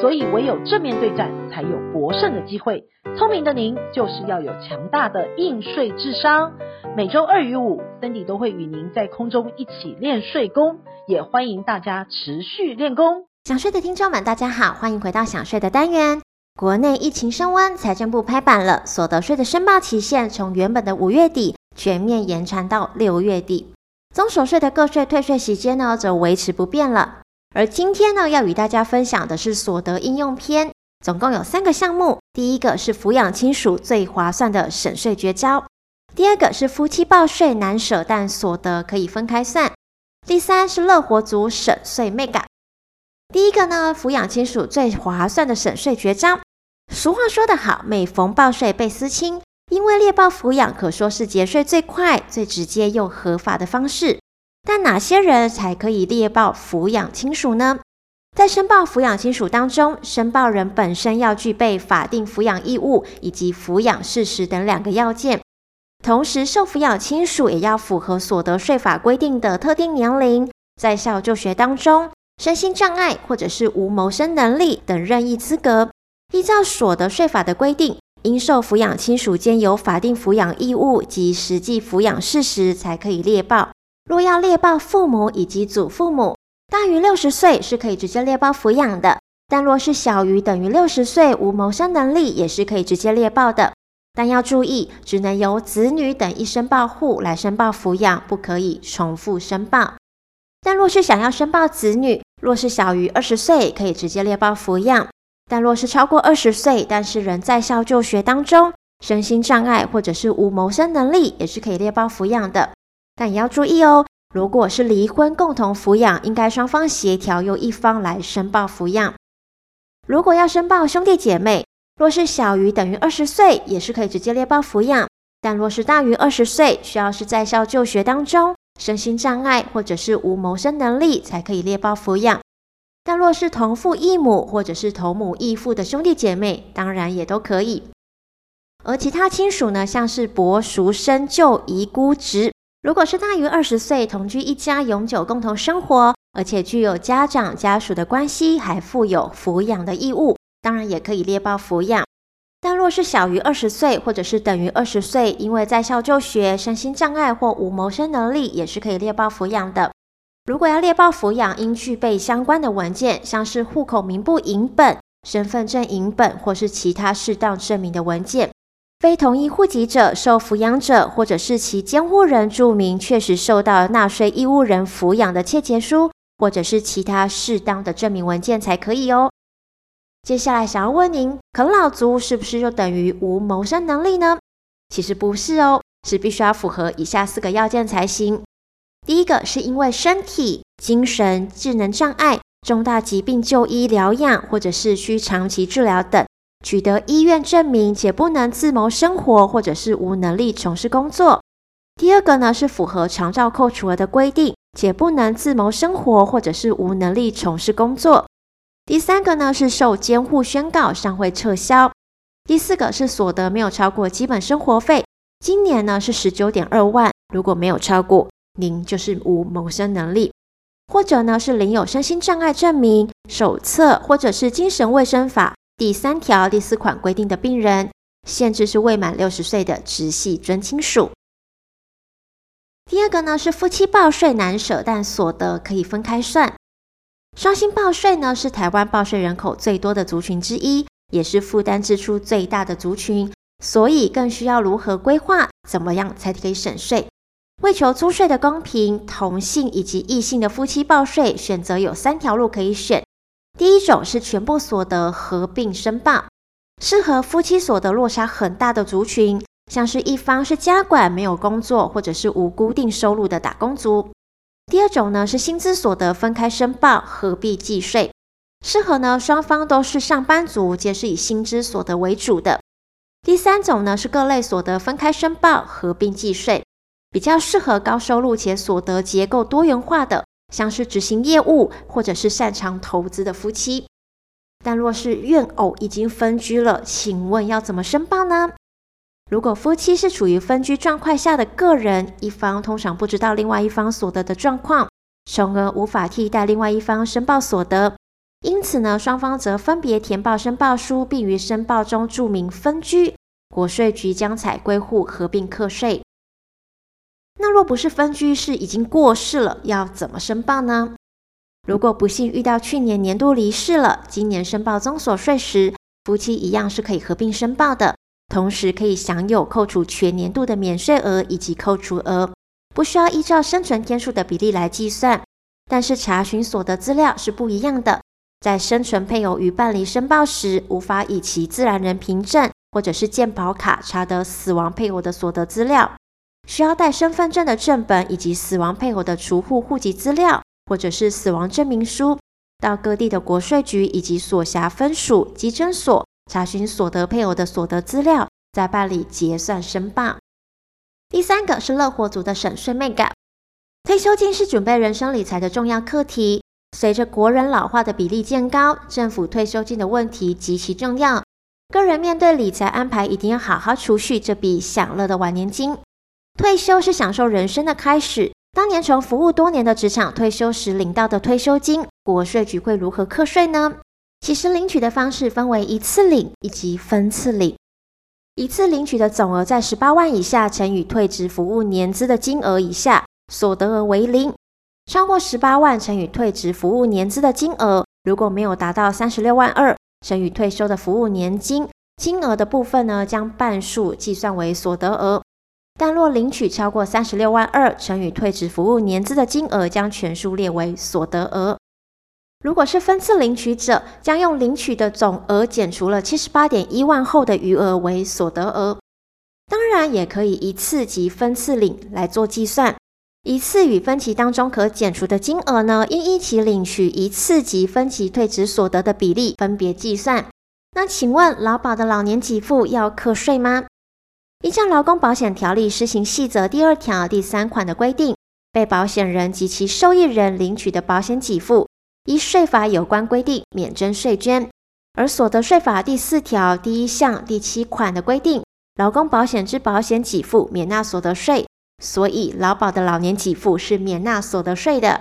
所以唯有正面对战，才有博胜的机会。聪明的您，就是要有强大的应税智商。每周二与五，Cindy 都会与您在空中一起练税功，也欢迎大家持续练功。想睡的听众们，大家好，欢迎回到想睡的单元。国内疫情升温，财政部拍板了，所得税的申报期限从原本的五月底全面延长到六月底。综所税的个税退税时间呢，则维持不变了。而今天呢，要与大家分享的是所得应用篇，总共有三个项目。第一个是抚养亲属最划算的省税绝招；第二个是夫妻报税难舍，但所得可以分开算；第三是乐活族省税眉角。第一个呢，抚养亲属最划算的省税绝招。俗话说得好，每逢报税倍思亲，因为猎豹抚养可说是节税最快、最直接又合法的方式。但哪些人才可以列报抚养亲属呢？在申报抚养亲属当中，申报人本身要具备法定抚养义务以及抚养事实等两个要件，同时受抚养亲属也要符合所得税法规定的特定年龄，在校就学当中，身心障碍或者是无谋生能力等任意资格，依照所得税法的规定，应受抚养亲属兼有法定抚养义务及实际抚养事实才可以列报。若要列报父母以及祖父母，大于六十岁是可以直接列报抚养的；但若是小于等于六十岁无谋生能力，也是可以直接列报的。但要注意，只能由子女等一申报户来申报抚养，不可以重复申报。但若是想要申报子女，若是小于二十岁，可以直接列报抚养；但若是超过二十岁，但是仍在校就学当中，身心障碍或者是无谋生能力，也是可以列报抚养的。但也要注意哦，如果是离婚共同抚养，应该双方协调，由一方来申报抚养。如果要申报兄弟姐妹，若是小于等于二十岁，也是可以直接列报抚养；但若是大于二十岁，需要是在校就学当中，身心障碍或者是无谋生能力，才可以列报抚养。但若是同父异母或者是同母异父的兄弟姐妹，当然也都可以。而其他亲属呢，像是伯叔甥舅姨姑侄。如果是大于二十岁，同居一家，永久共同生活，而且具有家长家属的关系，还负有抚养的义务，当然也可以列报抚养。但若是小于二十岁，或者是等于二十岁，因为在校就学、身心障碍或无谋生能力，也是可以列报抚养的。如果要列报抚养，应具备相关的文件，像是户口名簿影本、身份证影本，或是其他适当证明的文件。非同一户籍者、受抚养者或者是其监护人注明确实受到纳税义务人抚养的切结书，或者是其他适当的证明文件才可以哦。接下来想要问您，啃老族是不是就等于无谋生能力呢？其实不是哦，是必须要符合以下四个要件才行。第一个是因为身体、精神、智能障碍、重大疾病就医疗养，或者是需长期治疗等。取得医院证明且不能自谋生活，或者是无能力从事工作。第二个呢，是符合长照扣除额的规定，且不能自谋生活，或者是无能力从事工作。第三个呢，是受监护宣告尚未撤销。第四个是所得没有超过基本生活费，今年呢是十九点二万，如果没有超过，您就是无谋生能力。或者呢是领有身心障碍证明手册，或者是精神卫生法。第三条第四款规定的病人，限制是未满六十岁的直系尊亲属。第二个呢是夫妻报税难舍，但所得可以分开算。双薪报税呢是台湾报税人口最多的族群之一，也是负担支出最大的族群，所以更需要如何规划，怎么样才可以省税？为求租税的公平，同性以及异性的夫妻报税选择有三条路可以选。第一种是全部所得合并申报，适合夫妻所得落差很大的族群，像是一方是家管没有工作，或者是无固定收入的打工族。第二种呢是薪资所得分开申报，合并计税，适合呢双方都是上班族，皆是以薪资所得为主的。第三种呢是各类所得分开申报，合并计税，比较适合高收入且所得结构多元化的。像是执行业务或者是擅长投资的夫妻。但若是怨偶已经分居了，请问要怎么申报呢？如果夫妻是处于分居状态下的个人，一方通常不知道另外一方所得的状况，从而无法替代另外一方申报所得。因此呢，双方则分别填报申报书，并于申报中注明分居，国税局将采归户合并课税。那若不是分居，是已经过世了，要怎么申报呢？如果不幸遇到去年年度离世了，今年申报综所税时，夫妻一样是可以合并申报的，同时可以享有扣除全年度的免税额以及扣除额，不需要依照生存天数的比例来计算。但是查询所得资料是不一样的。在生存配偶于办理申报时，无法以其自然人凭证或者是健保卡查得死亡配偶的所得资料，需要带身份证的正本以及死亡配偶的除户户籍资料，或者是死亡证明书，到各地的国税局以及所辖分署稽征所查询所得配偶的所得资料，再办理结算申报。第三个是乐活族的省税眉角，退休金是准备人生理财的重要课题。随着国人老化的比例渐高，政府退休金的问题极其重要。个人面对理财安排，一定要好好储蓄这笔享乐的晚年金。退休是享受人生的开始。当年从服务多年的职场退休时领到的退休金，国税局会如何课税呢？其实领取的方式分为一次领以及分次领。一次领取的总额在十八万以下乘以退职服务年资的金额以下，所得额为零。超过十八万乘以退职服务年资的金额，如果没有达到三十六万二乘以退休的服务年金，金额的部分呢，将半数计算为所得额。但若领取超过三十六万二乘以退职服务年资的金额，将全数列为所得额。如果是分次领取者，将用领取的总额减除了七十八点一万后的余额为所得额。当然，也可以一次及分次领来做计算。一次与分期当中可减除的金额呢，应一起领取一次及分期退职所得的比例分别计算。那请问劳保的老年给付要课税吗？依照劳工保险条例施行细则第二条第三款的规定，被保险人及其受益人领取的保险给付，依税法有关规定免征税捐。而所得税法第四条第一项第七款的规定，劳工保险之保险给付免纳所得税。所以，劳保的老年给付是免纳所得税的。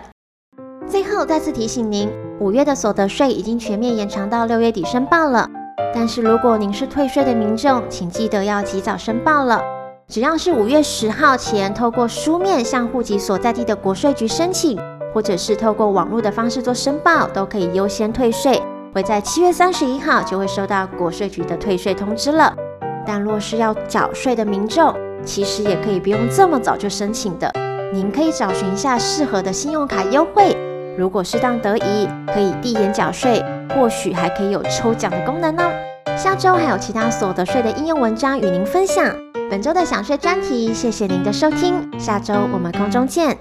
最后，再次提醒您，五月的所得税已经全面延长到六月底申报了。但是，如果您是退税的民众，请记得要及早申报了。只要是五月十号前，透过书面向户籍所在地的国税局申请，或者是透过网络的方式做申报，都可以优先退税。会在七月三十一号就会收到国税局的退税通知了。但若是要缴税的民众，其实也可以不用这么早就申请的，您可以找寻一下适合的信用卡优惠。如果适当得宜，可以递延缴税，或许还可以有抽奖的功能呢。下周还有其他所得税的应用文章与您分享。本周的享税专题，谢谢您的收听，下周我们空中见。